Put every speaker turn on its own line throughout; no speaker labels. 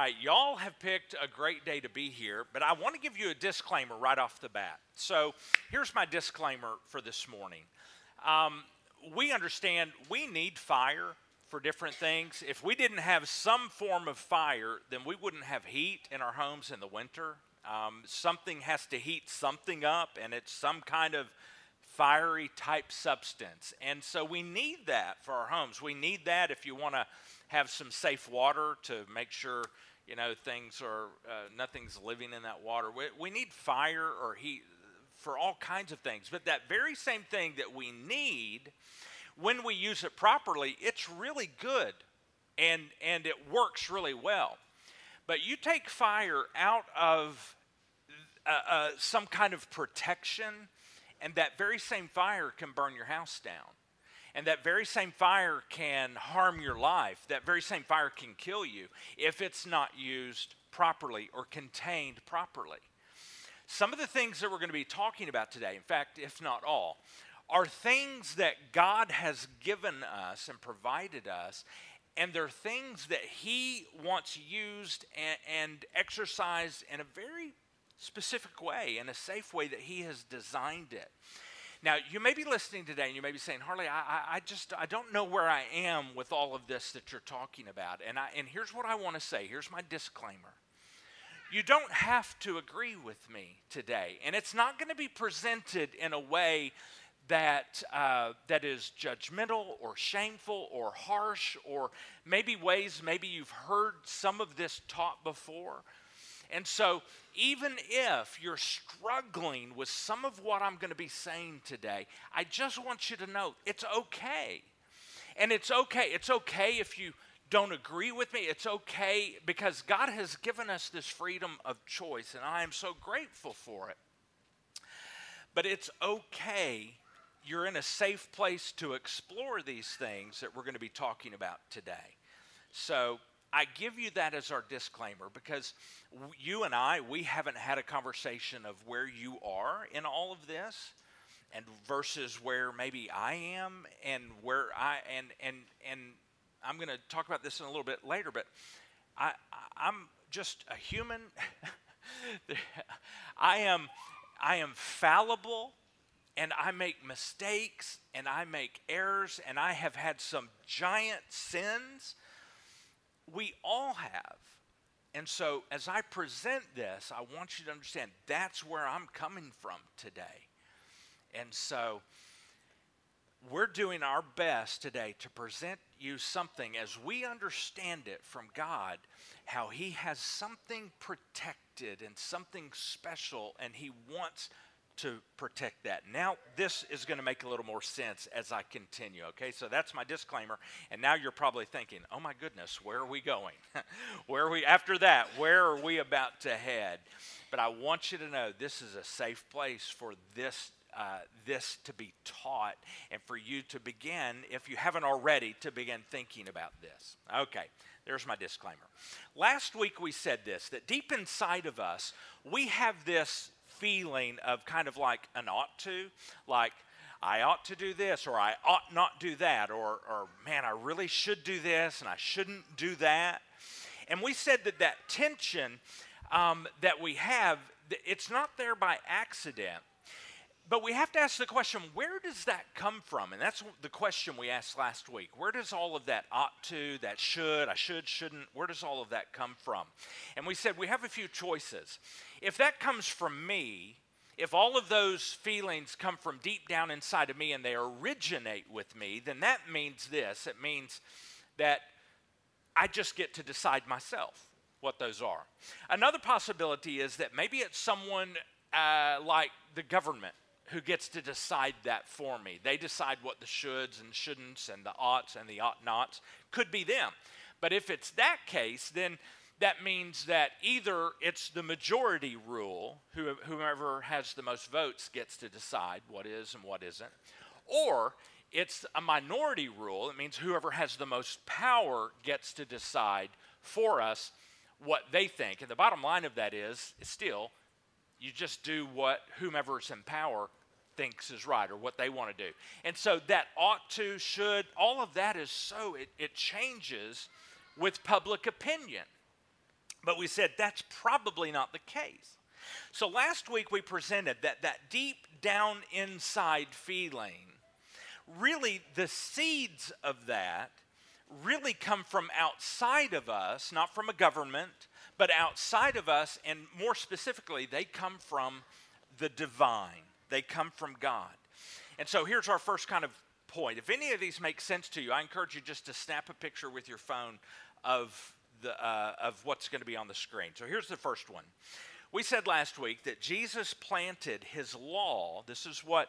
right, y'all have picked a great day to be here, but I want to give you a disclaimer right off the bat. So here's my disclaimer for this morning. Um, we understand we need fire for different things. If we didn't have some form of fire, then we wouldn't have heat in our homes in the winter. Um, something has to heat something up, and it's some kind of fiery type substance. And so we need that for our homes. We need that if you want to have some safe water to make sure you know things are uh, nothing's living in that water. We, we need fire or heat for all kinds of things. But that very same thing that we need when we use it properly, it's really good and and it works really well. But you take fire out of uh, uh, some kind of protection, and that very same fire can burn your house down. And that very same fire can harm your life. That very same fire can kill you if it's not used properly or contained properly. Some of the things that we're going to be talking about today, in fact, if not all, are things that God has given us and provided us, and they're things that He wants used and, and exercised in a very specific way, in a safe way that He has designed it. Now, you may be listening today and you may be saying, Harley, I, I just I don't know where I am with all of this that you're talking about. And, I, and here's what I want to say. Here's my disclaimer. You don't have to agree with me today. And it's not going to be presented in a way that, uh, that is judgmental or shameful or harsh or maybe ways maybe you've heard some of this taught before. And so, even if you're struggling with some of what I'm going to be saying today, I just want you to know it's okay. And it's okay. It's okay if you don't agree with me. It's okay because God has given us this freedom of choice, and I am so grateful for it. But it's okay. You're in a safe place to explore these things that we're going to be talking about today. So I give you that as our disclaimer because you and I, we haven't had a conversation of where you are in all of this and versus where maybe I am and where I and and and I'm going to talk about this in a little bit later, but I I'm just a human. I am I am fallible and I make mistakes and I make errors and I have had some giant sins we all have. And so, as I present this, I want you to understand that's where I'm coming from today. And so, we're doing our best today to present you something as we understand it from God, how He has something protected and something special, and He wants to protect that. Now, this is going to make a little more sense as I continue, okay? So that's my disclaimer. And now you're probably thinking, oh my goodness, where are we going? where are we, after that, where are we about to head? But I want you to know this is a safe place for this uh, this to be taught and for you to begin, if you haven't already, to begin thinking about this. Okay, there's my disclaimer. Last week we said this that deep inside of us, we have this feeling of kind of like an ought to, like I ought to do this or I ought not do that, or, or man, I really should do this and I shouldn't do that. And we said that that tension um, that we have, it's not there by accident. But we have to ask the question where does that come from? And that's the question we asked last week. Where does all of that ought to, that should, I should, shouldn't, where does all of that come from? And we said we have a few choices. If that comes from me, if all of those feelings come from deep down inside of me and they originate with me, then that means this it means that I just get to decide myself what those are. Another possibility is that maybe it's someone uh, like the government who gets to decide that for me. They decide what the shoulds and shouldn'ts and the oughts and the ought nots could be them. But if it's that case, then that means that either it's the majority rule, whoever has the most votes gets to decide what is and what isn't, or it's a minority rule. It means whoever has the most power gets to decide for us what they think. And the bottom line of that is, is still, you just do what whomever's in power thinks is right or what they want to do. And so that ought to, should, all of that is so, it, it changes with public opinion. But we said that's probably not the case. So last week we presented that that deep down inside feeling, really the seeds of that really come from outside of us, not from a government, but outside of us, and more specifically, they come from the divine. They come from God. And so here's our first kind of point. If any of these make sense to you, I encourage you just to snap a picture with your phone of, the, uh, of what's going to be on the screen. So here's the first one. We said last week that Jesus planted his law. This is what,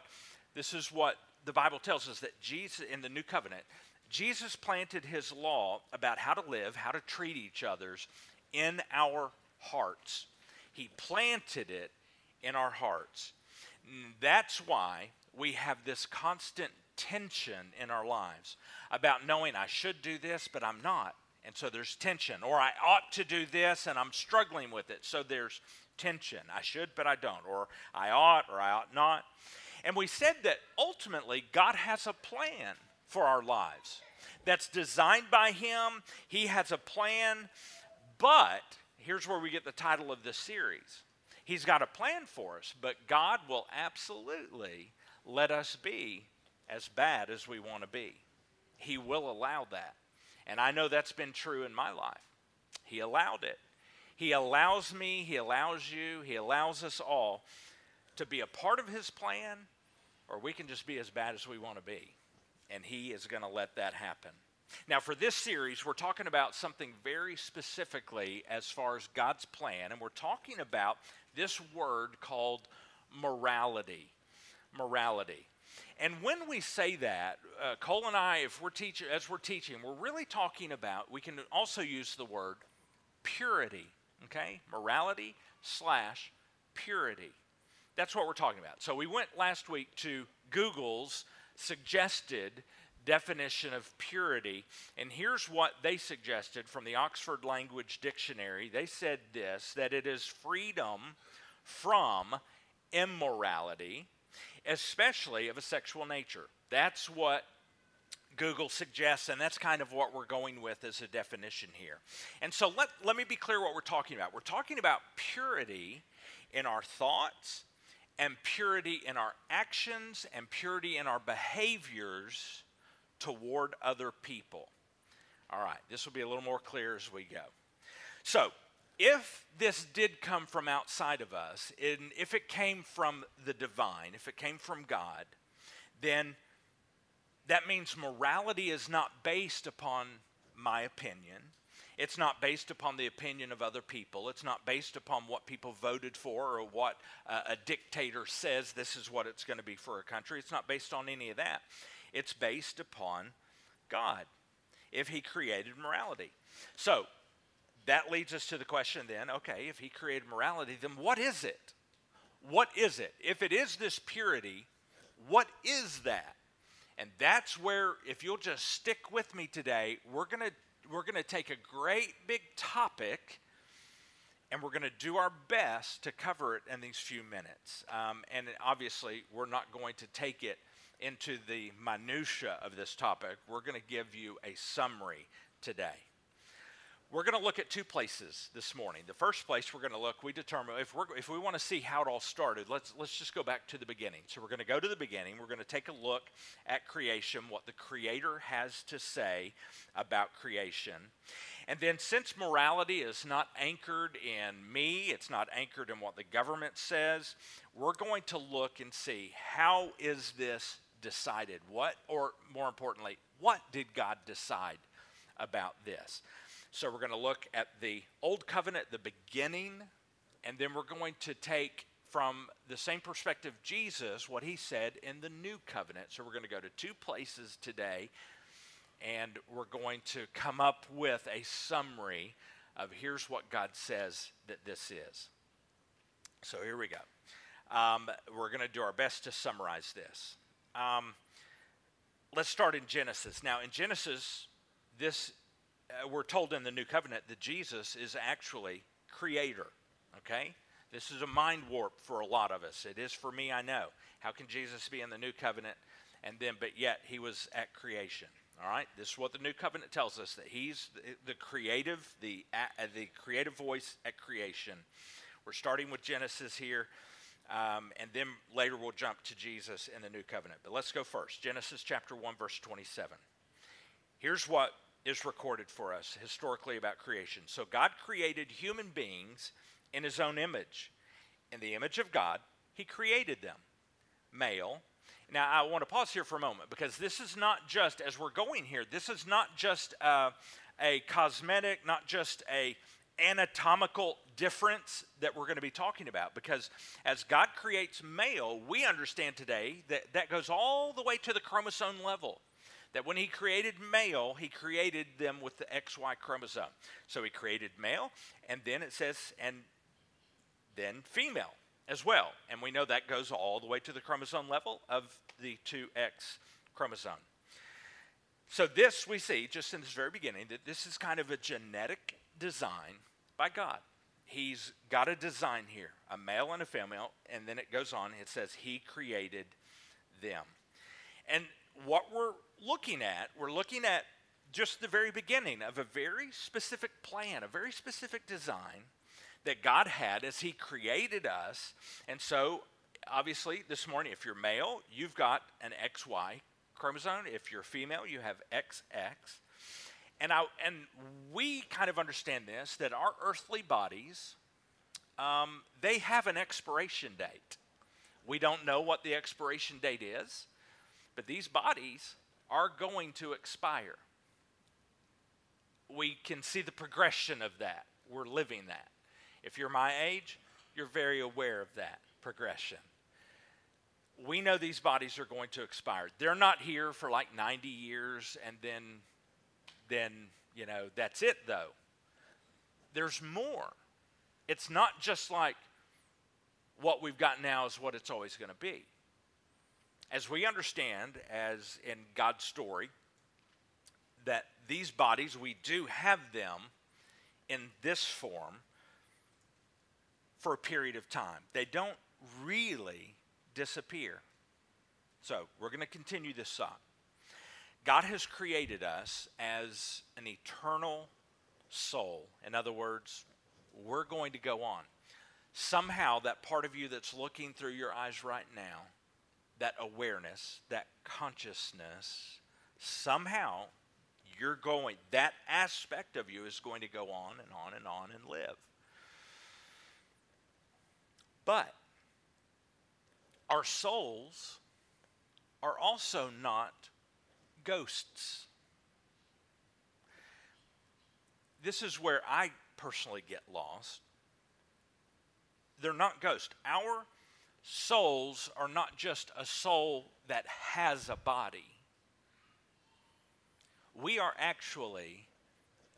this is what the Bible tells us that Jesus, in the new covenant, Jesus planted his law about how to live, how to treat each others in our hearts. He planted it in our hearts. That's why we have this constant tension in our lives about knowing I should do this, but I'm not. And so there's tension. Or I ought to do this and I'm struggling with it. So there's tension. I should, but I don't. Or I ought or I ought not. And we said that ultimately God has a plan for our lives that's designed by Him. He has a plan. But here's where we get the title of this series He's got a plan for us, but God will absolutely let us be as bad as we want to be. He will allow that. And I know that's been true in my life. He allowed it. He allows me, He allows you, He allows us all to be a part of His plan, or we can just be as bad as we want to be. And He is going to let that happen. Now, for this series, we're talking about something very specifically as far as God's plan, and we're talking about this word called morality. Morality. And when we say that, uh, Cole and I, if we're teaching, as we're teaching, we're really talking about. We can also use the word purity. Okay, morality slash purity. That's what we're talking about. So we went last week to Google's suggested definition of purity. And here's what they suggested from the Oxford Language Dictionary. They said this that it is freedom from immorality, especially of a sexual nature. That's what Google suggests, and that's kind of what we're going with as a definition here. And so let, let me be clear what we're talking about. We're talking about purity in our thoughts, and purity in our actions, and purity in our behaviors toward other people. All right, this will be a little more clear as we go. So, if this did come from outside of us, and if it came from the divine, if it came from God, then that means morality is not based upon my opinion. It's not based upon the opinion of other people. It's not based upon what people voted for or what uh, a dictator says this is what it's going to be for a country. It's not based on any of that. It's based upon God if He created morality. So that leads us to the question then okay, if He created morality, then what is it? What is it? If it is this purity, what is that? And that's where, if you'll just stick with me today, we're going to we're going to take a great big topic and we're going to do our best to cover it in these few minutes. Um, and obviously, we're not going to take it into the minutia of this topic, we're going to give you a summary today. We're going to look at two places this morning. The first place we're going to look, we determine if, if we want to see how it all started, let's, let's just go back to the beginning. So we're going to go to the beginning. We're going to take a look at creation, what the Creator has to say about creation. And then, since morality is not anchored in me, it's not anchored in what the government says, we're going to look and see how is this decided? What, or more importantly, what did God decide about this? So we're going to look at the Old Covenant, the beginning, and then we're going to take from the same perspective Jesus what he said in the New Covenant. So we're going to go to two places today, and we're going to come up with a summary of here's what God says that this is. So here we go. Um, we're going to do our best to summarize this. Um, let's start in Genesis. Now, in Genesis, this uh, we're told in the New Covenant that Jesus is actually creator. Okay, this is a mind warp for a lot of us. It is for me, I know. How can Jesus be in the New Covenant, and then but yet he was at creation? All right, this is what the new covenant tells us that He's the, the creative, the uh, the creative voice at creation. We're starting with Genesis here, um, and then later we'll jump to Jesus in the new covenant. But let's go first. Genesis chapter one, verse twenty-seven. Here's what is recorded for us historically about creation. So God created human beings in His own image, in the image of God, He created them, male now, I want to pause here for a moment because this is not just, as we're going here, this is not just uh, a cosmetic, not just a anatomical difference that we're going to be talking about because as God creates male, we understand today that that goes all the way to the chromosome level. That when he created male, he created them with the XY chromosome. So he created male, and then it says, and then female as well. And we know that goes all the way to the chromosome level of the 2X chromosome. So, this we see just in this very beginning that this is kind of a genetic design by God. He's got a design here, a male and a female, and then it goes on, it says, He created them. And what we're looking at, we're looking at just the very beginning of a very specific plan, a very specific design that God had as He created us. And so, obviously, this morning, if you're male, you've got an XY chromosome. If you're female, you have XX. And, I, and we kind of understand this that our earthly bodies, um, they have an expiration date. We don't know what the expiration date is, but these bodies are going to expire. We can see the progression of that. We're living that. If you're my age, you're very aware of that progression. We know these bodies are going to expire. They're not here for like 90 years and then then, you know, that's it though. There's more. It's not just like what we've got now is what it's always going to be. As we understand, as in God's story, that these bodies, we do have them in this form for a period of time. They don't really disappear. So, we're going to continue this thought. God has created us as an eternal soul. In other words, we're going to go on. Somehow, that part of you that's looking through your eyes right now, that awareness, that consciousness, somehow you're going, that aspect of you is going to go on and on and on and live. But our souls are also not ghosts. This is where I personally get lost. They're not ghosts. Our souls are not just a soul that has a body. We are actually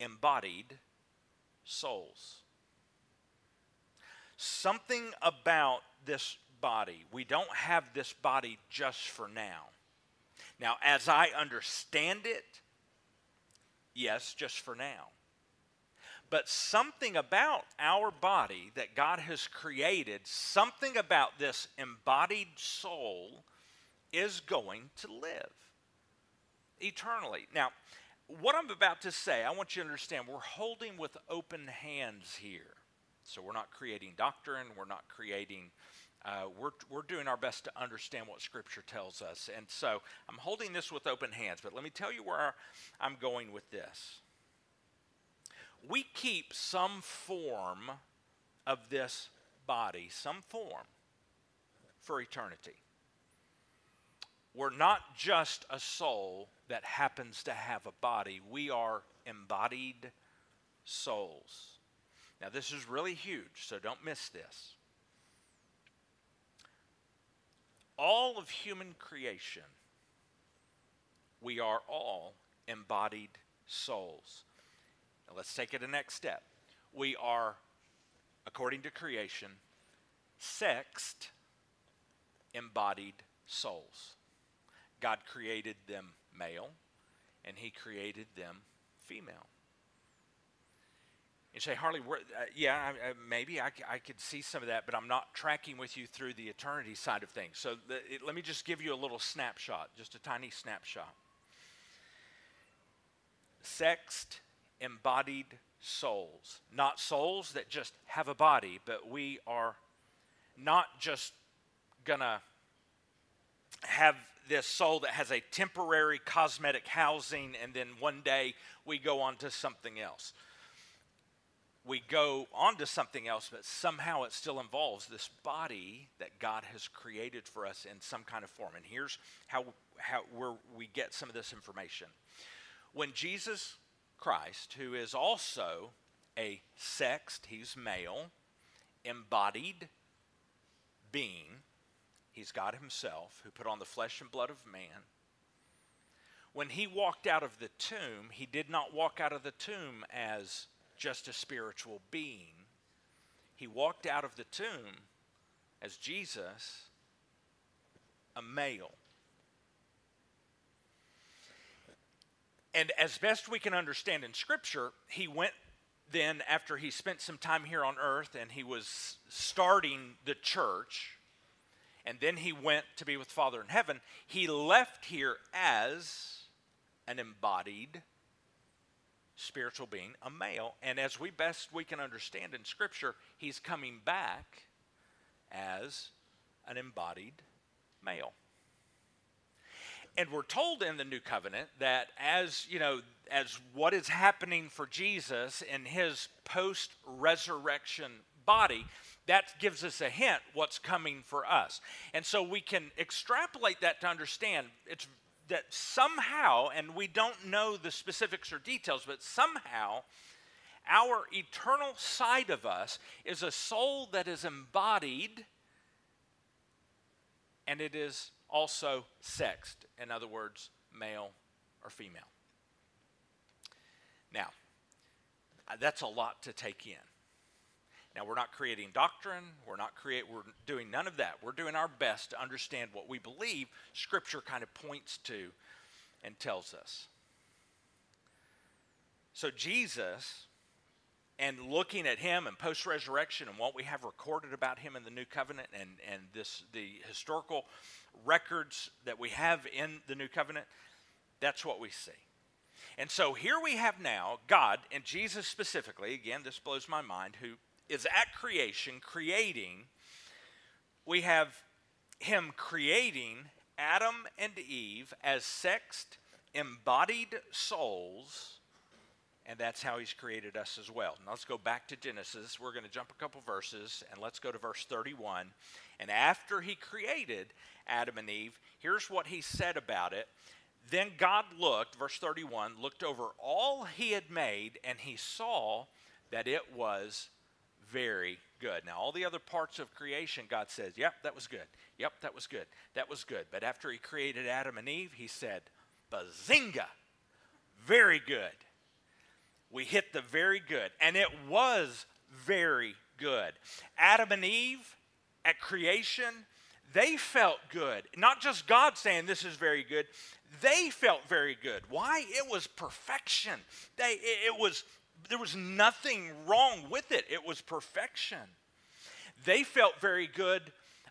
embodied souls something about this body. We don't have this body just for now. Now, as I understand it, yes, just for now. But something about our body that God has created, something about this embodied soul is going to live eternally. Now, what I'm about to say, I want you to understand, we're holding with open hands here. So we're not creating doctrine, we're not creating, uh, we're, we're doing our best to understand what Scripture tells us. And so I'm holding this with open hands, but let me tell you where I'm going with this. We keep some form of this body, some form, for eternity. We're not just a soul that happens to have a body, we are embodied souls. Now, this is really huge, so don't miss this. All of human creation, we are all embodied souls. Now, let's take it a next step. We are, according to creation, sexed embodied souls. God created them male, and He created them female. You say, Harley, uh, yeah, I, maybe I, I, could see some of that, but I'm not tracking with you through the eternity side of things. So the, it, let me just give you a little snapshot, just a tiny snapshot. sexed, embodied souls. Not souls that just have a body, but we are not just gonna have this soul that has a temporary cosmetic housing and then one day we go on to something else. We go on to something else, but somehow it still involves this body that God has created for us in some kind of form. And here's how, how where we get some of this information. When Jesus Christ, who is also a sexed, he's male, embodied being, he's God himself who put on the flesh and blood of man. When he walked out of the tomb, he did not walk out of the tomb as just a spiritual being. He walked out of the tomb as Jesus, a male. And as best we can understand in Scripture, he went then, after he spent some time here on earth and he was starting the church, and then he went to be with Father in heaven, he left here as an embodied spiritual being, a male. And as we best we can understand in Scripture, he's coming back as an embodied male. And we're told in the new covenant that as, you know, as what is happening for Jesus in his post resurrection body, that gives us a hint what's coming for us. And so we can extrapolate that to understand it's that somehow, and we don't know the specifics or details, but somehow our eternal side of us is a soul that is embodied and it is also sexed. In other words, male or female. Now, that's a lot to take in. Now, we're not creating doctrine. We're not create. We're doing none of that. We're doing our best to understand what we believe Scripture kind of points to and tells us. So Jesus, and looking at him and post-resurrection and what we have recorded about him in the New Covenant and and this the historical records that we have in the New Covenant, that's what we see. And so here we have now God and Jesus specifically, again, this blows my mind, who is at creation, creating. We have him creating Adam and Eve as sexed, embodied souls, and that's how he's created us as well. Now let's go back to Genesis. We're going to jump a couple verses, and let's go to verse 31. And after he created Adam and Eve, here's what he said about it. Then God looked, verse 31, looked over all he had made, and he saw that it was very good. Now, all the other parts of creation, God says, Yep, that was good. Yep, that was good. That was good. But after he created Adam and Eve, he said, Bazinga, very good. We hit the very good. And it was very good. Adam and Eve at creation, they felt good. Not just God saying this is very good, they felt very good. Why? It was perfection. They, it, was, there was nothing wrong with it, it was perfection. They felt very good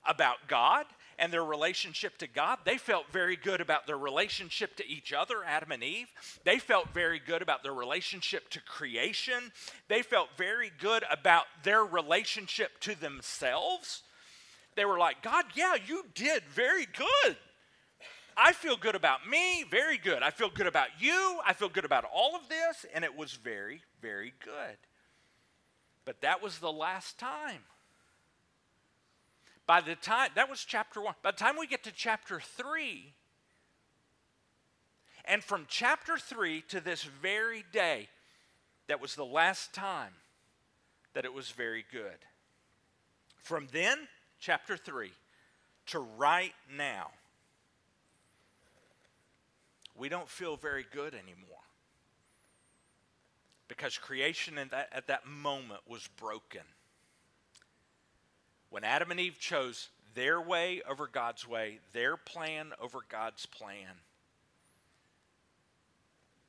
about God and their relationship to God. They felt very good about their relationship to each other, Adam and Eve. They felt very good about their relationship to creation. They felt very good about their relationship to themselves. They were like, God, yeah, you did very good. I feel good about me, very good. I feel good about you. I feel good about all of this. And it was very, very good. But that was the last time. By the time, that was chapter one. By the time we get to chapter three, and from chapter three to this very day, that was the last time that it was very good. From then, chapter 3, to right now, we don't feel very good anymore. Because creation that, at that moment was broken. When Adam and Eve chose their way over God's way, their plan over God's plan,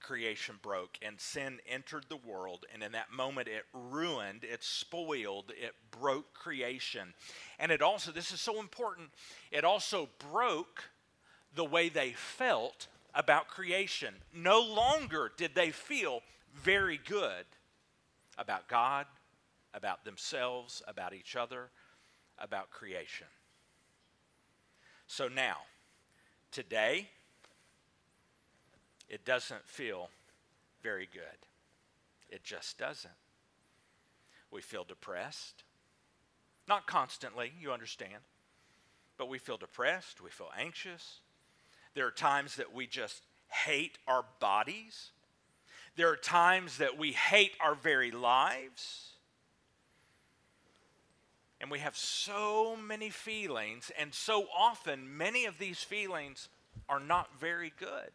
creation broke and sin entered the world. And in that moment, it ruined, it spoiled, it broke creation. And it also, this is so important, it also broke the way they felt about creation. No longer did they feel very good about God, about themselves, about each other, about creation. So now, today, it doesn't feel very good. It just doesn't. We feel depressed. Not constantly, you understand. But we feel depressed. We feel anxious. There are times that we just hate our bodies. There are times that we hate our very lives. And we have so many feelings, and so often, many of these feelings are not very good.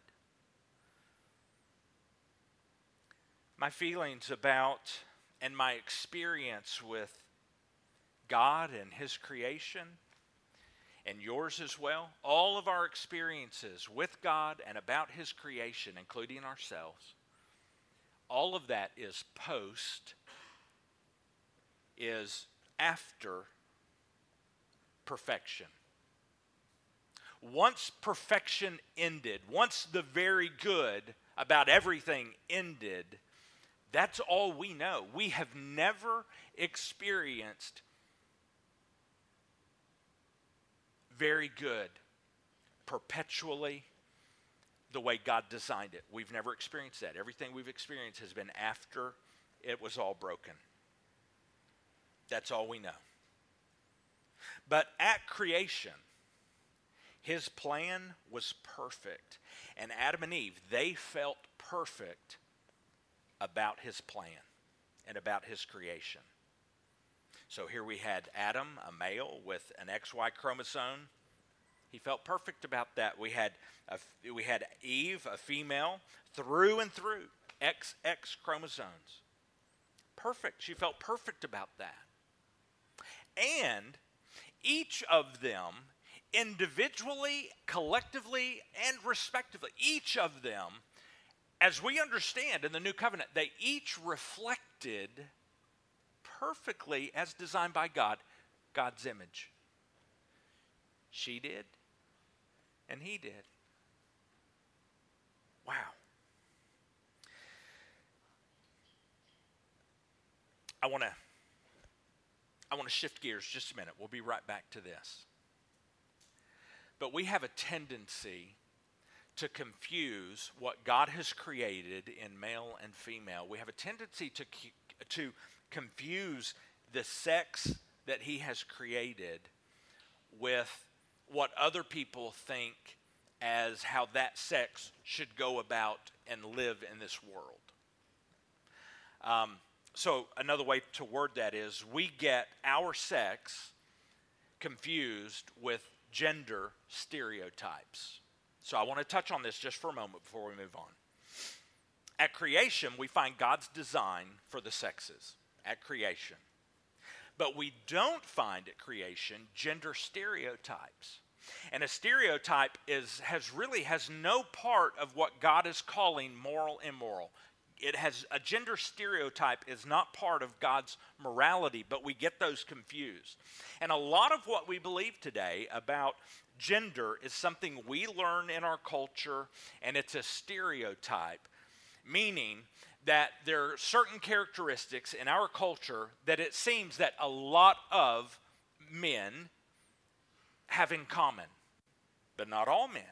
My feelings about and my experience with God and His creation, and yours as well, all of our experiences with God and about His creation, including ourselves, all of that is post, is after perfection. Once perfection ended, once the very good about everything ended, that's all we know. We have never experienced very good perpetually the way God designed it. We've never experienced that. Everything we've experienced has been after it was all broken. That's all we know. But at creation, his plan was perfect. And Adam and Eve, they felt perfect about his plan and about his creation. So here we had Adam, a male with an XY chromosome. He felt perfect about that. We had, a, we had Eve, a female, through and through, XX chromosomes. Perfect. She felt perfect about that. And each of them, individually, collectively, and respectively, each of them, as we understand in the new covenant, they each reflected perfectly as designed by God, God's image. She did, and he did. Wow. I want to I want to shift gears just a minute. We'll be right back to this. But we have a tendency to confuse what God has created in male and female. We have a tendency to, to confuse the sex that He has created with what other people think as how that sex should go about and live in this world. Um, so, another way to word that is we get our sex confused with gender stereotypes. So, I want to touch on this just for a moment before we move on. At creation, we find God's design for the sexes. At creation. But we don't find at creation gender stereotypes. And a stereotype is has really has no part of what God is calling moral immoral it has a gender stereotype is not part of God's morality, but we get those confused. And a lot of what we believe today about gender is something we learn in our culture, and it's a stereotype, meaning that there are certain characteristics in our culture that it seems that a lot of men have in common, but not all men.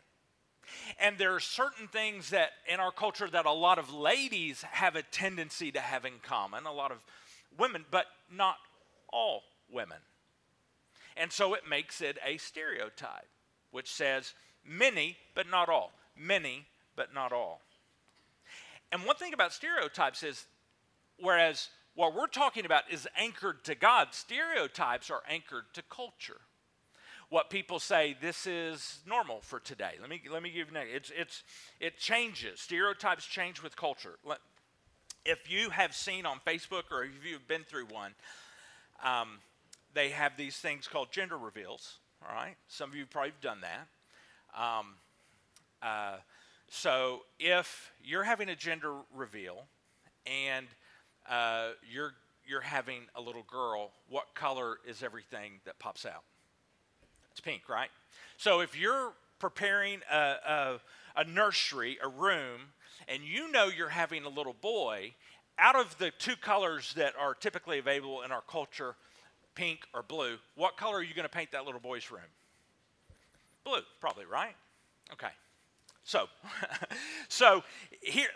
And there are certain things that in our culture that a lot of ladies have a tendency to have in common, a lot of women, but not all women. And so it makes it a stereotype, which says many, but not all. Many, but not all. And one thing about stereotypes is, whereas what we're talking about is anchored to God, stereotypes are anchored to culture what people say this is normal for today. Let me let me give you it's it's it changes. Stereotypes change with culture. If you have seen on Facebook or if you've been through one, um, they have these things called gender reveals. All right, some of you probably have done that. Um, uh, so if you're having a gender reveal and uh, you're you're having a little girl, what color is everything that pops out? It's pink, right? So if you're preparing a, a, a nursery, a room, and you know you're having a little boy, out of the two colors that are typically available in our culture, pink or blue, what color are you going to paint that little boy's room? Blue, probably, right? Okay. So, so here,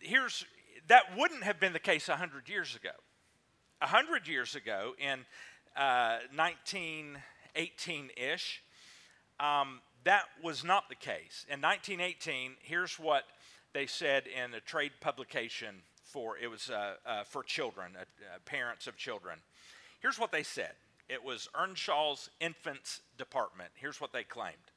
here's that wouldn't have been the case 100 years ago. 100 years ago, in uh, 1918 ish, um, that was not the case. In 1918, here's what they said in a trade publication for it was uh, uh, for children, uh, uh, parents of children. Here's what they said. It was Earnshaw's Infants Department. Here's what they claimed.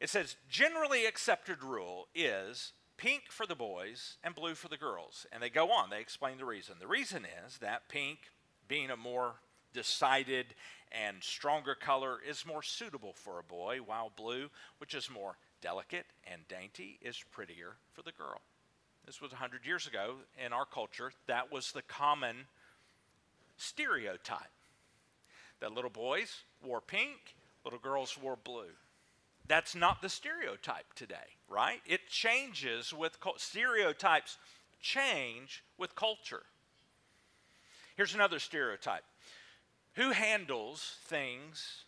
It says generally accepted rule is pink for the boys and blue for the girls. And they go on, they explain the reason. The reason is that pink, being a more decided and stronger color, is more suitable for a boy, while blue, which is more delicate and dainty, is prettier for the girl. This was 100 years ago in our culture. That was the common stereotype. That little boys wore pink, little girls wore blue. That's not the stereotype today, right? It changes with stereotypes change with culture. Here's another stereotype. Who handles things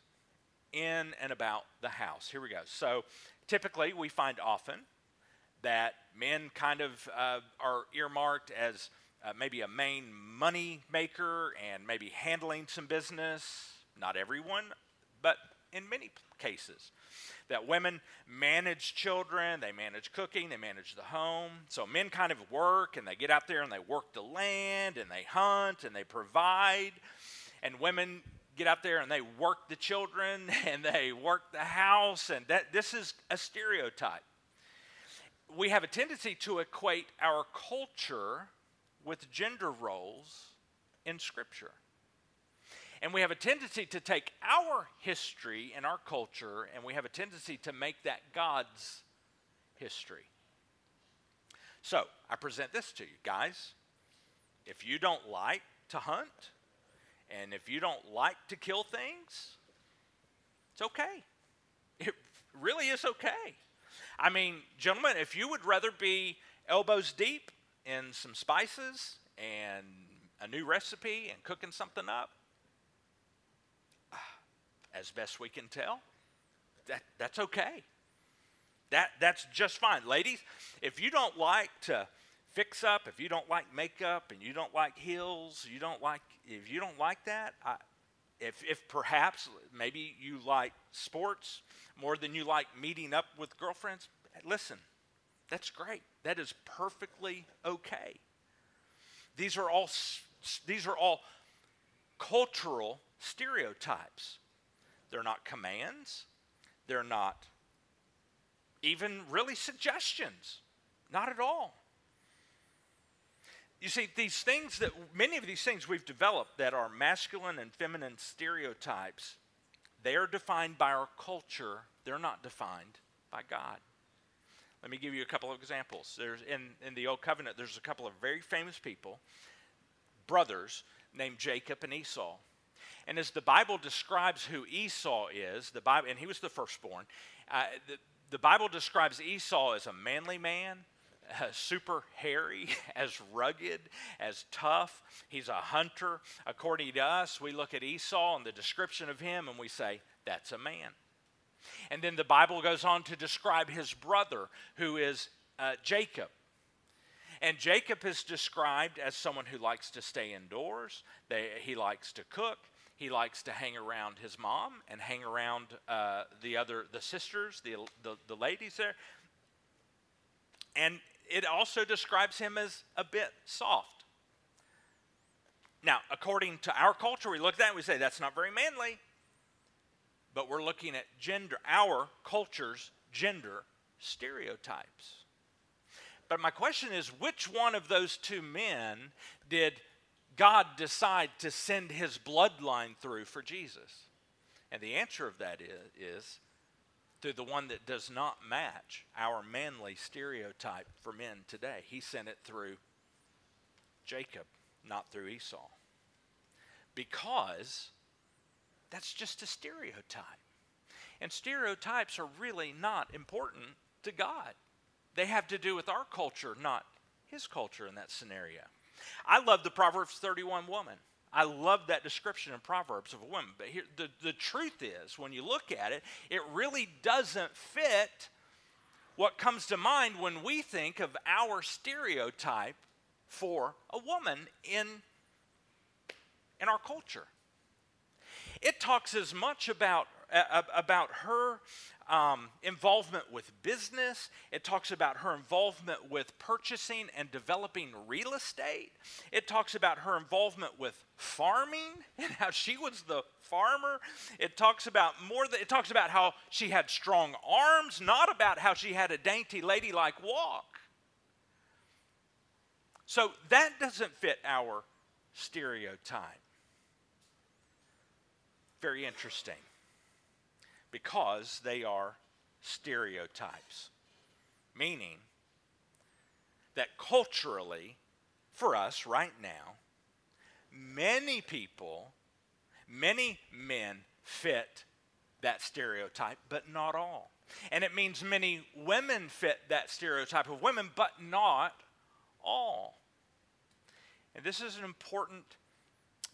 in and about the house? Here we go. So typically we find often that men kind of uh, are earmarked as uh, maybe a main money maker and maybe handling some business. Not everyone, but in many cases that women manage children, they manage cooking, they manage the home. So men kind of work and they get out there and they work the land and they hunt and they provide. And women get out there and they work the children and they work the house. And that, this is a stereotype. We have a tendency to equate our culture with gender roles in Scripture. And we have a tendency to take our history and our culture, and we have a tendency to make that God's history. So, I present this to you, guys. If you don't like to hunt, and if you don't like to kill things, it's okay. It really is okay. I mean, gentlemen, if you would rather be elbows deep in some spices and a new recipe and cooking something up, as best we can tell, that, that's okay. That, that's just fine. Ladies, if you don't like to fix up, if you don't like makeup and you don't like heels, you don't like, if you don't like that, I, if, if perhaps maybe you like sports more than you like meeting up with girlfriends, listen, that's great. That is perfectly okay. These are all, these are all cultural stereotypes. They're not commands. They're not even really suggestions. Not at all. You see, these things that, many of these things we've developed that are masculine and feminine stereotypes, they are defined by our culture. They're not defined by God. Let me give you a couple of examples. There's in, in the Old Covenant, there's a couple of very famous people, brothers, named Jacob and Esau. And as the Bible describes who Esau is, the Bible, and he was the firstborn, uh, the, the Bible describes Esau as a manly man, uh, super hairy, as rugged, as tough. He's a hunter. According to us, we look at Esau and the description of him and we say, that's a man. And then the Bible goes on to describe his brother, who is uh, Jacob. And Jacob is described as someone who likes to stay indoors, they, he likes to cook, he likes to hang around his mom and hang around uh, the other the sisters, the, the, the ladies there. And it also describes him as a bit soft. Now, according to our culture, we look at that and we say that's not very manly. But we're looking at gender, our culture's gender stereotypes. But my question is which one of those two men did God decide to send his bloodline through for Jesus? And the answer of that is, is through the one that does not match our manly stereotype for men today. He sent it through Jacob, not through Esau. Because that's just a stereotype. And stereotypes are really not important to God. They have to do with our culture, not his culture in that scenario. I love the Proverbs 31 woman. I love that description in Proverbs of a woman. But here, the, the truth is, when you look at it, it really doesn't fit what comes to mind when we think of our stereotype for a woman in, in our culture. It talks as much about, about her um, involvement with business. It talks about her involvement with purchasing and developing real estate. It talks about her involvement with farming and how she was the farmer. It talks about more. Than, it talks about how she had strong arms, not about how she had a dainty ladylike walk. So that doesn't fit our stereotype. Very interesting because they are stereotypes. Meaning that culturally, for us right now, many people, many men fit that stereotype, but not all. And it means many women fit that stereotype of women, but not all. And this is an important,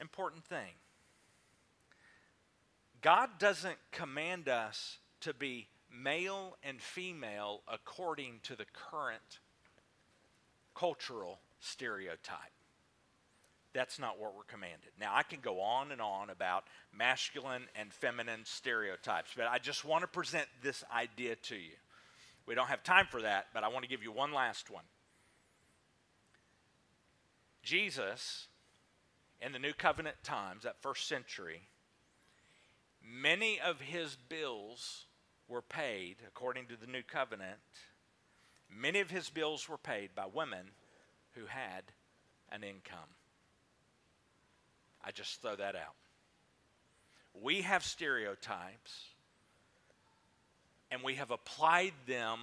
important thing. God doesn't command us to be male and female according to the current cultural stereotype. That's not what we're commanded. Now, I can go on and on about masculine and feminine stereotypes, but I just want to present this idea to you. We don't have time for that, but I want to give you one last one. Jesus, in the New Covenant times, that first century, Many of his bills were paid, according to the new covenant, many of his bills were paid by women who had an income. I just throw that out. We have stereotypes, and we have applied them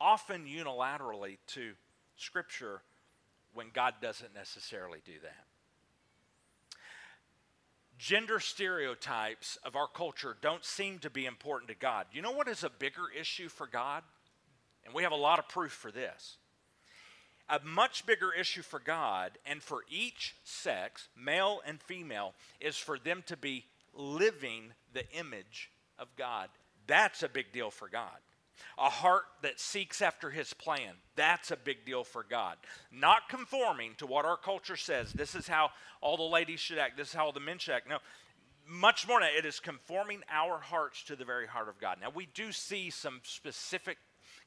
often unilaterally to Scripture when God doesn't necessarily do that gender stereotypes of our culture don't seem to be important to God. You know what is a bigger issue for God? And we have a lot of proof for this. A much bigger issue for God and for each sex, male and female, is for them to be living the image of God. That's a big deal for God. A heart that seeks after his plan. That's a big deal for God. Not conforming to what our culture says. This is how all the ladies should act. This is how all the men should act. No, much more than that, it is conforming our hearts to the very heart of God. Now, we do see some specific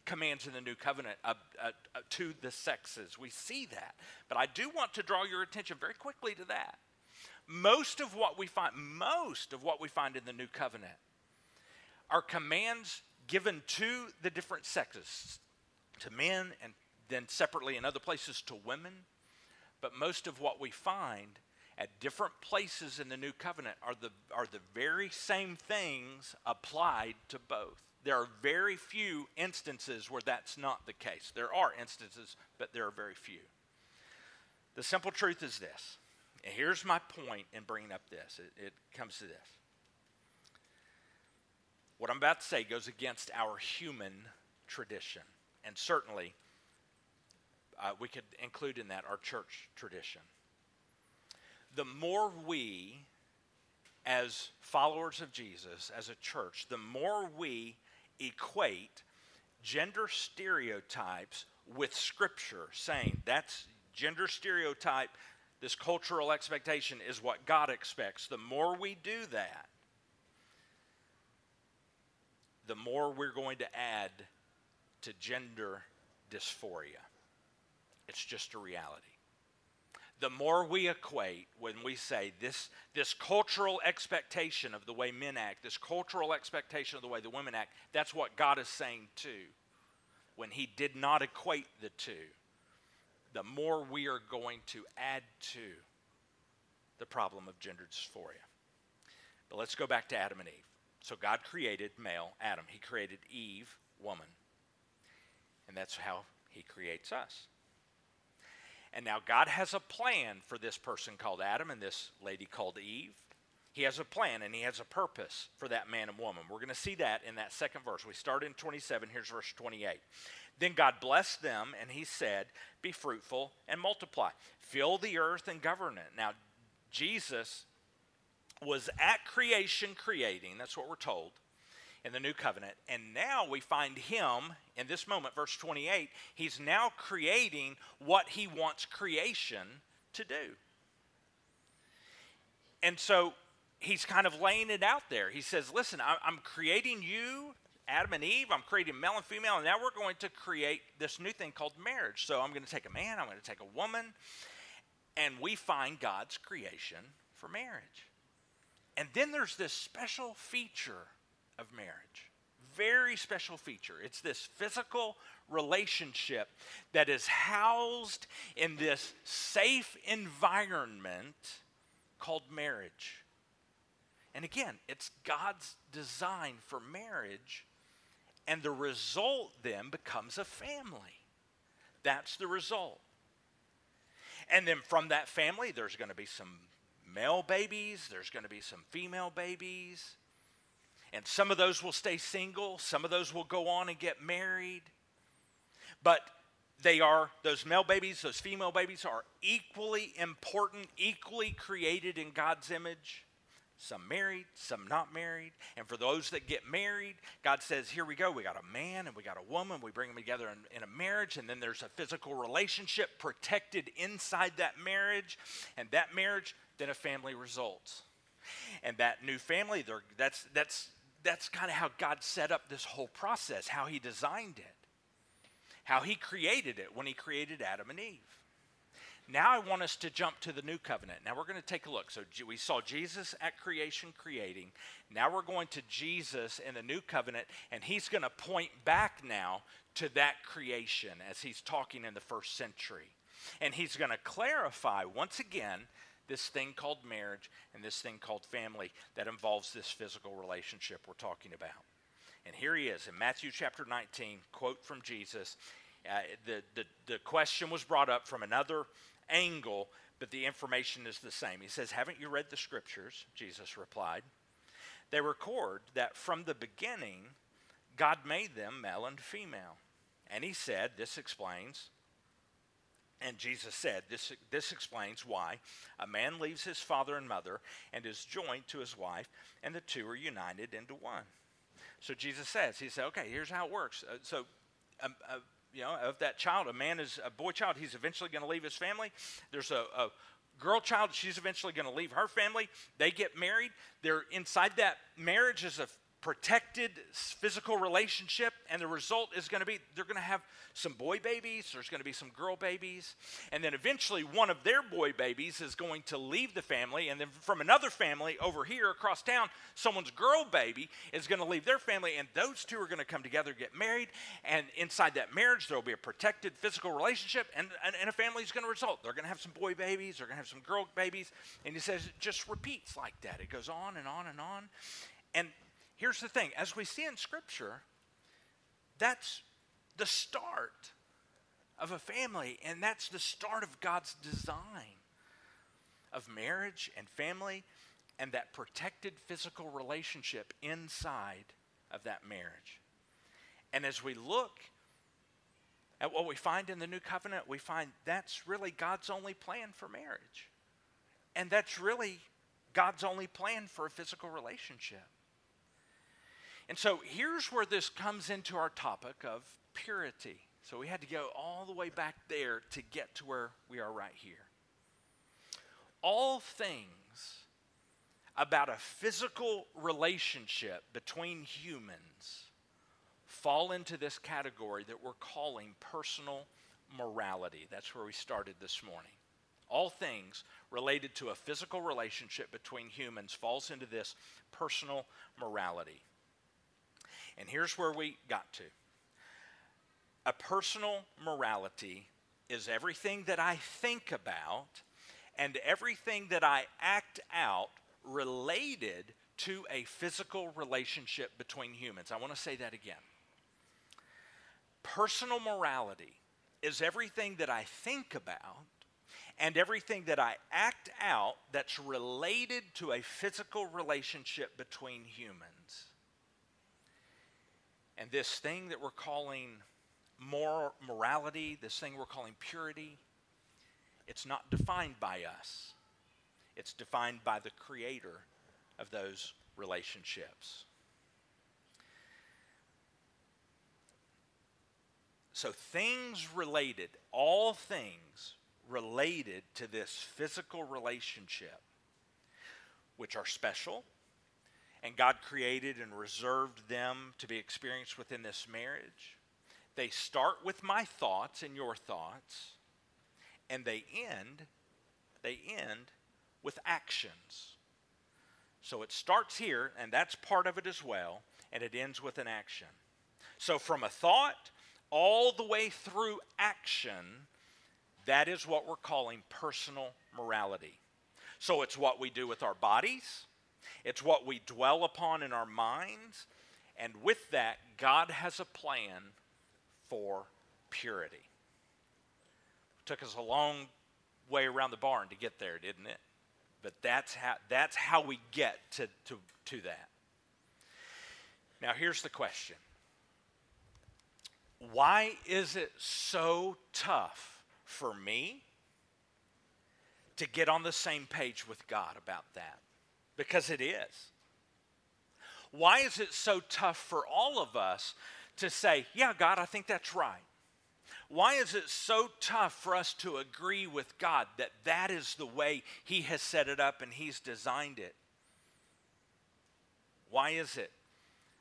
commands in the new covenant uh, uh, uh, to the sexes. We see that. But I do want to draw your attention very quickly to that. Most of what we find, most of what we find in the new covenant are commands given to the different sexes, to men and then separately in other places to women. But most of what we find at different places in the new covenant are the, are the very same things applied to both. There are very few instances where that's not the case. There are instances, but there are very few. The simple truth is this. And here's my point in bringing up this it, it comes to this what I'm about to say goes against our human tradition. And certainly, uh, we could include in that our church tradition. The more we, as followers of Jesus, as a church, the more we equate gender stereotypes with Scripture, saying that's gender stereotype, this cultural expectation is what God expects. The more we do that, the more we're going to add to gender dysphoria. It's just a reality. The more we equate when we say this, this cultural expectation of the way men act, this cultural expectation of the way the women act, that's what God is saying too. When He did not equate the two, the more we are going to add to the problem of gender dysphoria. But let's go back to Adam and Eve. So God created male, Adam. He created Eve, woman. And that's how he creates us. And now God has a plan for this person called Adam and this lady called Eve. He has a plan and he has a purpose for that man and woman. We're going to see that in that second verse. We start in 27, here's verse 28. Then God blessed them, and he said, Be fruitful and multiply, fill the earth and govern it. Now, Jesus was at creation creating, that's what we're told in the new covenant. And now we find him in this moment, verse 28, he's now creating what he wants creation to do. And so he's kind of laying it out there. He says, Listen, I'm creating you, Adam and Eve, I'm creating male and female, and now we're going to create this new thing called marriage. So I'm going to take a man, I'm going to take a woman, and we find God's creation for marriage. And then there's this special feature of marriage. Very special feature. It's this physical relationship that is housed in this safe environment called marriage. And again, it's God's design for marriage, and the result then becomes a family. That's the result. And then from that family, there's going to be some male babies, there's going to be some female babies, and some of those will stay single, some of those will go on and get married. But they are, those male babies, those female babies are equally important, equally created in God's image. Some married, some not married. And for those that get married, God says, Here we go. We got a man and we got a woman. We bring them together in, in a marriage. And then there's a physical relationship protected inside that marriage. And that marriage, then a family results. And that new family, that's, that's, that's kind of how God set up this whole process, how He designed it how he created it when he created Adam and Eve. Now I want us to jump to the new covenant. Now we're going to take a look. So we saw Jesus at creation creating. Now we're going to Jesus in the new covenant, and he's going to point back now to that creation as he's talking in the first century. And he's going to clarify once again this thing called marriage and this thing called family that involves this physical relationship we're talking about. And here he is in Matthew chapter 19, quote from Jesus. Uh, the, the, the question was brought up from another angle, but the information is the same. He says, Haven't you read the scriptures? Jesus replied. They record that from the beginning, God made them male and female. And he said, This explains. And Jesus said, this, this explains why a man leaves his father and mother and is joined to his wife, and the two are united into one. So Jesus says, He said, okay, here's how it works. Uh, so, um, uh, you know, of that child, a man is a boy child, he's eventually going to leave his family. There's a, a girl child, she's eventually going to leave her family. They get married. They're inside that marriage is a protected physical relationship, and the result is going to be they're going to have some boy babies, there's going to be some girl babies, and then eventually one of their boy babies is going to leave the family, and then from another family over here across town, someone's girl baby is going to leave their family, and those two are going to come together, get married, and inside that marriage, there will be a protected physical relationship, and, and, and a family is going to result. They're going to have some boy babies, they're going to have some girl babies, and he says it just repeats like that. It goes on and on and on. And here's the thing as we see in Scripture, that's the start of a family, and that's the start of God's design of marriage and family and that protected physical relationship inside of that marriage. And as we look at what we find in the new covenant, we find that's really God's only plan for marriage. And that's really God's only plan for a physical relationship. And so here's where this comes into our topic of purity. So we had to go all the way back there to get to where we are right here. All things about a physical relationship between humans fall into this category that we're calling personal morality. That's where we started this morning. All things related to a physical relationship between humans falls into this personal morality. And here's where we got to a personal morality is everything that I think about and everything that I act out related to a physical relationship between humans. I want to say that again. Personal morality is everything that I think about and everything that I act out that's related to a physical relationship between humans. And this thing that we're calling moral, morality, this thing we're calling purity, it's not defined by us. It's defined by the creator of those relationships. So, things related, all things related to this physical relationship, which are special, and God created and reserved them to be experienced within this marriage. They start with my thoughts and your thoughts, and they end, they end with actions. So it starts here, and that's part of it as well, and it ends with an action. So from a thought all the way through action, that is what we're calling personal morality. So it's what we do with our bodies, it's what we dwell upon in our minds, and with that, God has a plan for purity. It took us a long way around the barn to get there, didn't it? But that's how, that's how we get to, to, to that. Now, here's the question Why is it so tough for me to get on the same page with God about that? Because it is. Why is it so tough for all of us to say, Yeah, God, I think that's right? Why is it so tough for us to agree with God that that is the way He has set it up and He's designed it? Why is it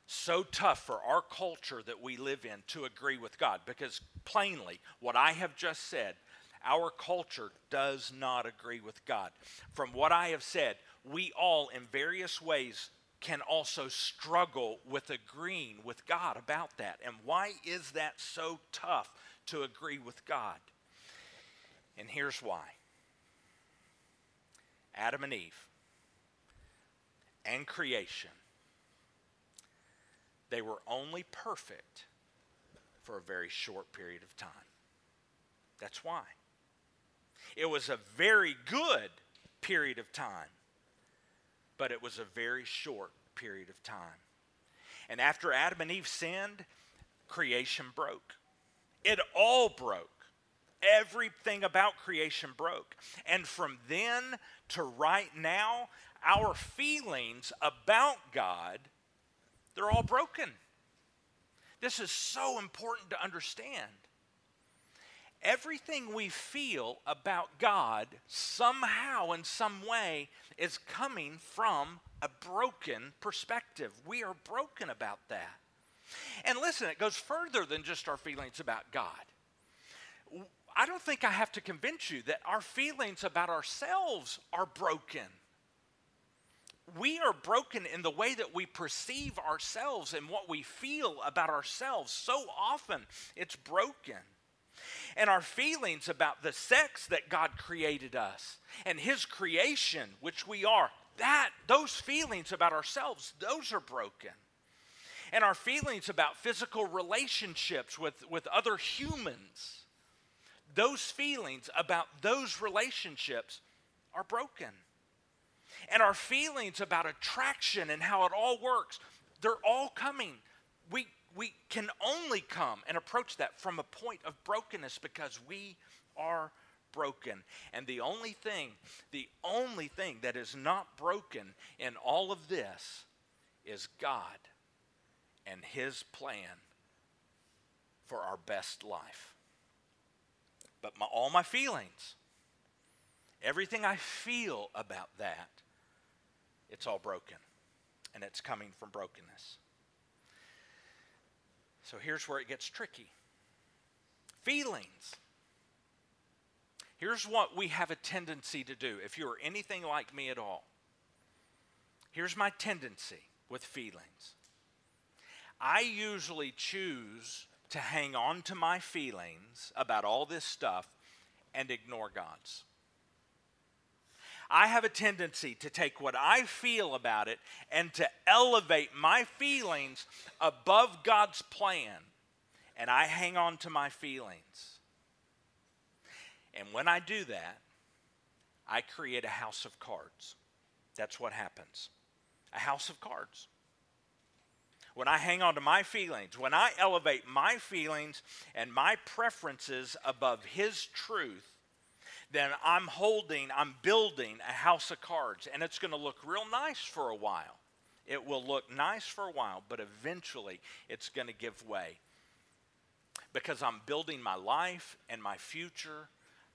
so tough for our culture that we live in to agree with God? Because plainly, what I have just said, our culture does not agree with God. From what I have said, we all, in various ways, can also struggle with agreeing with God about that. And why is that so tough to agree with God? And here's why Adam and Eve and creation, they were only perfect for a very short period of time. That's why. It was a very good period of time but it was a very short period of time. And after Adam and Eve sinned, creation broke. It all broke. Everything about creation broke. And from then to right now, our feelings about God, they're all broken. This is so important to understand. Everything we feel about God somehow, in some way, is coming from a broken perspective. We are broken about that. And listen, it goes further than just our feelings about God. I don't think I have to convince you that our feelings about ourselves are broken. We are broken in the way that we perceive ourselves and what we feel about ourselves. So often it's broken and our feelings about the sex that God created us and his creation which we are that those feelings about ourselves those are broken. And our feelings about physical relationships with, with other humans those feelings about those relationships are broken. And our feelings about attraction and how it all works they're all coming. We we can only come and approach that from a point of brokenness because we are broken. And the only thing, the only thing that is not broken in all of this is God and His plan for our best life. But my, all my feelings, everything I feel about that, it's all broken. And it's coming from brokenness. So here's where it gets tricky feelings. Here's what we have a tendency to do if you're anything like me at all. Here's my tendency with feelings I usually choose to hang on to my feelings about all this stuff and ignore God's. I have a tendency to take what I feel about it and to elevate my feelings above God's plan. And I hang on to my feelings. And when I do that, I create a house of cards. That's what happens a house of cards. When I hang on to my feelings, when I elevate my feelings and my preferences above His truth, then I'm holding, I'm building a house of cards, and it's going to look real nice for a while. It will look nice for a while, but eventually it's going to give way because I'm building my life and my future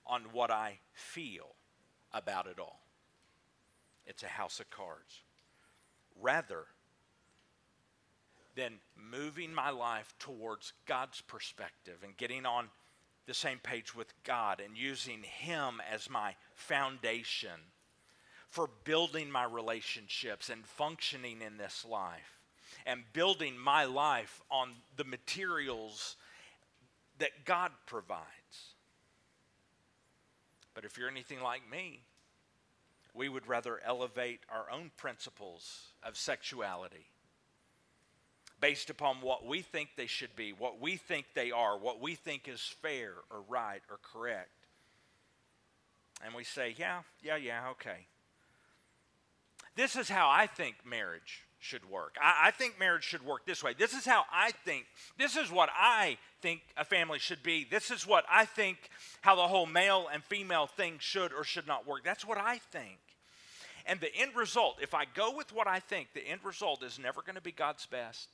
on what I feel about it all. It's a house of cards. Rather than moving my life towards God's perspective and getting on the same page with God and using Him as my foundation for building my relationships and functioning in this life and building my life on the materials that God provides. But if you're anything like me, we would rather elevate our own principles of sexuality based upon what we think they should be, what we think they are, what we think is fair or right or correct. And we say, yeah, yeah, yeah, okay. This is how I think marriage should work. I, I, think marriage should work this way. This is how I think. This is what I think a family should be. This is what I think how the whole male and female thing should or should not work. That's what I think. And the end result, if I go with what I think, the end result is never going to be God's best.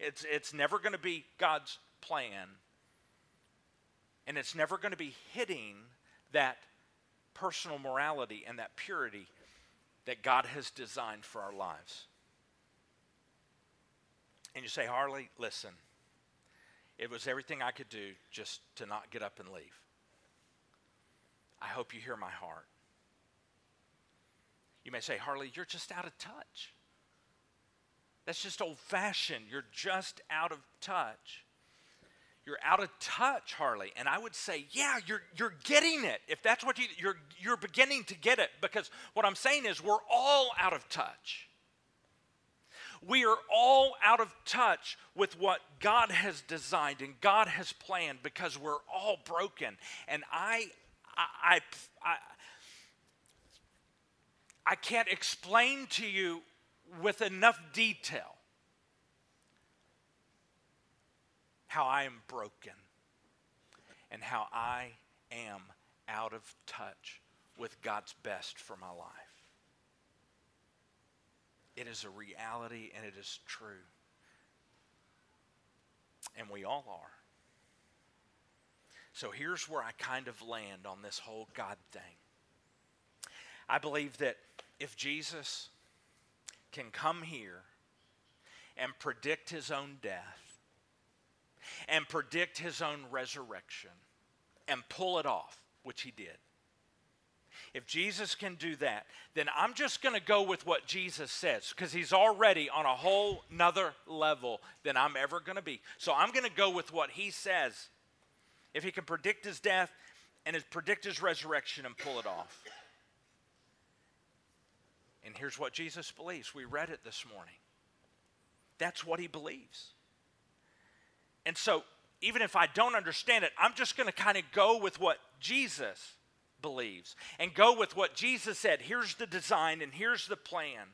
It's, it's never going to be God's plan. And it's never going to be hitting that personal morality and that purity that God has designed for our lives. And you say, Harley, listen, it was everything I could do just to not get up and leave. I hope you hear my heart. You may say, Harley, you're just out of touch. That's just old fashioned. You're just out of touch. You're out of touch, Harley. And I would say, yeah, you're, you're getting it. If that's what you, you're, you're beginning to get it. Because what I'm saying is, we're all out of touch. We are all out of touch with what God has designed and God has planned because we're all broken. And I, I, I, I, I can't explain to you with enough detail how I am broken and how I am out of touch with God's best for my life. It is a reality and it is true. And we all are. So here's where I kind of land on this whole God thing. I believe that if Jesus can come here and predict his own death and predict his own resurrection and pull it off, which he did. If Jesus can do that, then I'm just going to go with what Jesus says because he's already on a whole nother level than I'm ever going to be. So I'm going to go with what he says. If he can predict his death and predict his resurrection and pull it off. And here's what Jesus believes. We read it this morning. That's what he believes. And so, even if I don't understand it, I'm just going to kind of go with what Jesus believes and go with what Jesus said. Here's the design and here's the plan.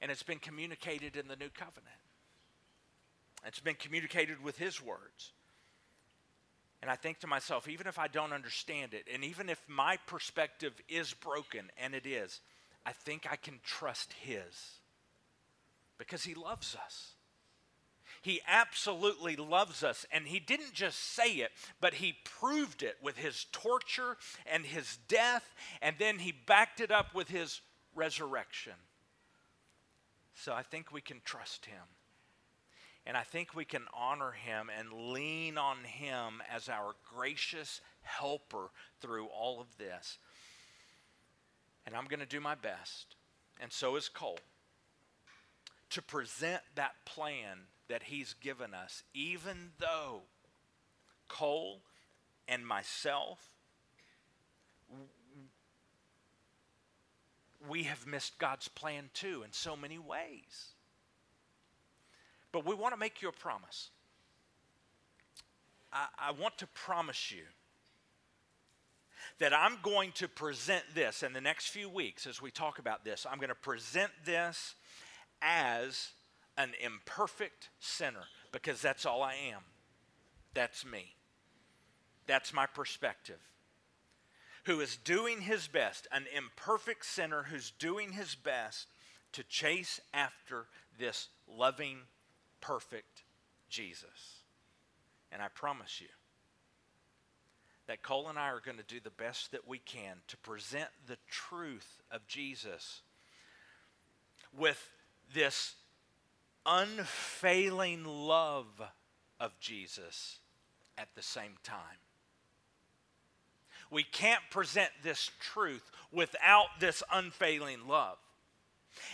And it's been communicated in the new covenant, it's been communicated with his words. And I think to myself, even if I don't understand it, and even if my perspective is broken, and it is, I think I can trust His because He loves us. He absolutely loves us. And He didn't just say it, but He proved it with His torture and His death, and then He backed it up with His resurrection. So I think we can trust Him. And I think we can honor him and lean on him as our gracious helper through all of this. And I'm going to do my best, and so is Cole, to present that plan that he's given us, even though Cole and myself, we have missed God's plan too in so many ways. But we want to make you a promise. I, I want to promise you that I'm going to present this in the next few weeks as we talk about this. I'm going to present this as an imperfect sinner because that's all I am. That's me. That's my perspective. Who is doing his best, an imperfect sinner who's doing his best to chase after this loving, perfect Jesus. And I promise you that Cole and I are going to do the best that we can to present the truth of Jesus with this unfailing love of Jesus at the same time. We can't present this truth without this unfailing love.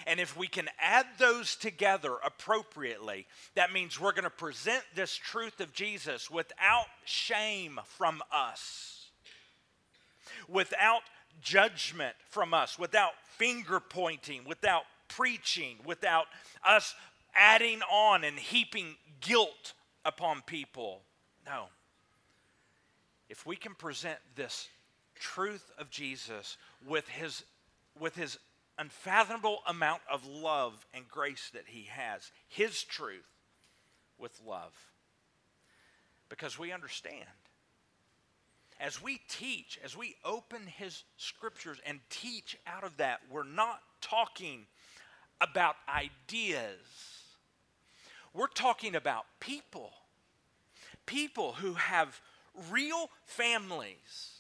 And if we can add those together appropriately, that means we're going to present this truth of Jesus without shame from us, without judgment from us, without finger pointing, without preaching, without us adding on and heaping guilt upon people. No. If we can present this truth of Jesus with his, with his unfathomable amount of love and grace that he has, his truth with love. Because we understand. As we teach, as we open his scriptures and teach out of that, we're not talking about ideas. We're talking about people. People who have real families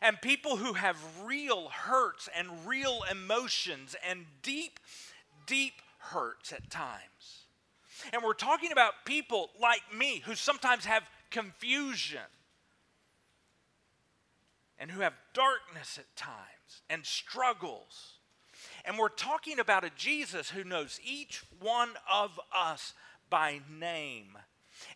and people who have real hurts and real emotions and deep, deep hurts at times. And we're talking about people like me who sometimes have confusion and who have darkness at times and struggles. And we're talking about a Jesus who knows each one of us by name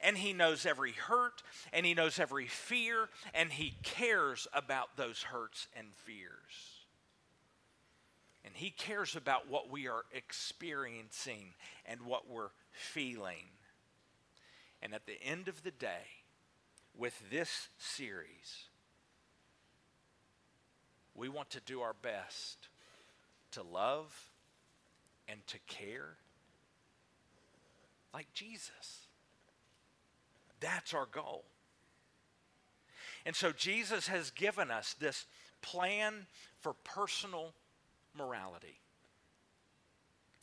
and He knows every hurt, and He knows every fear, and He cares about those hurts and fears. And He cares about what we are experiencing and what we're feeling. And at the end of the day, with this series, we want to do our best to love and to care like Jesus. That's our goal. And so Jesus has given us this plan for personal morality.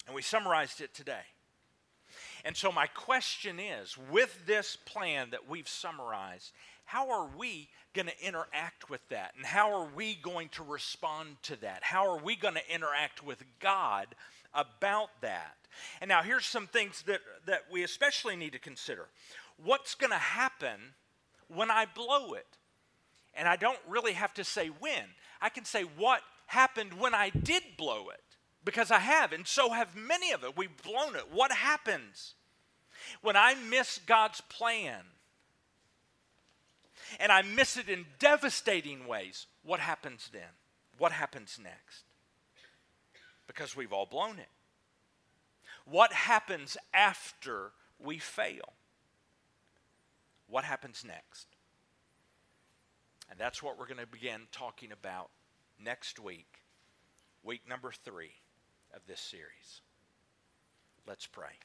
And we summarized it today. And so, my question is with this plan that we've summarized, how are we going to interact with that? And how are we going to respond to that? How are we going to interact with God about that? And now, here's some things that, that we especially need to consider what's going to happen when I blow it? And I don't really have to say when. I can say what happened when I did blow it because I have, and so have many of it. We've blown it. What happens when I miss God's plan and I miss it in devastating ways? What happens then? What happens next? Because we've all blown it. What happens after we fail? What happens next? And that's what we're going to begin talking about next week, week number three of this series. Let's pray.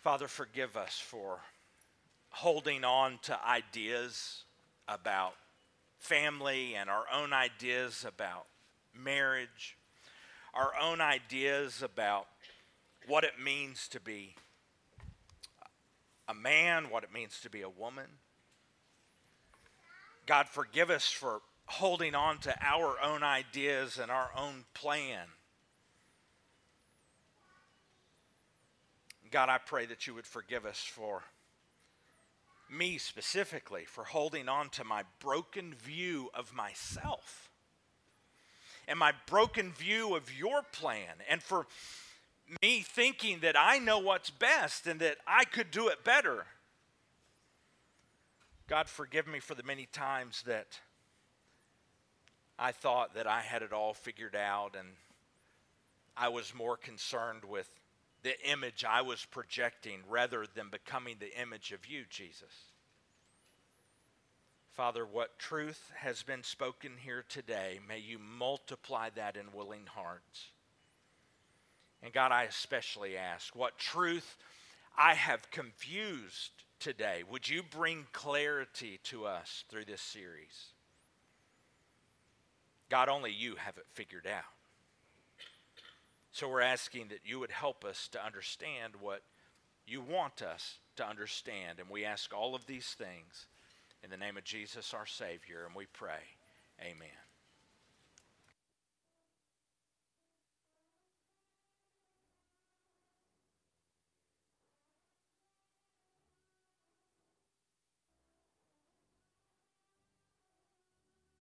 Father, forgive us for holding on to ideas about family and our own ideas about marriage, our own ideas about what it means to be a man, what it means to be a woman. God, forgive us for holding on to our own ideas and our own plan. God, I pray that you would forgive us for me specifically for holding on to my broken view of myself and my broken view of your plan and for me thinking that I know what's best and that I could do it better. God, forgive me for the many times that I thought that I had it all figured out and I was more concerned with the image I was projecting rather than becoming the image of you, Jesus. Father, what truth has been spoken here today, may you multiply that in willing hearts. And God, I especially ask what truth I have confused today, would you bring clarity to us through this series? God, only you have it figured out. So we're asking that you would help us to understand what you want us to understand. And we ask all of these things in the name of Jesus, our Savior, and we pray, Amen.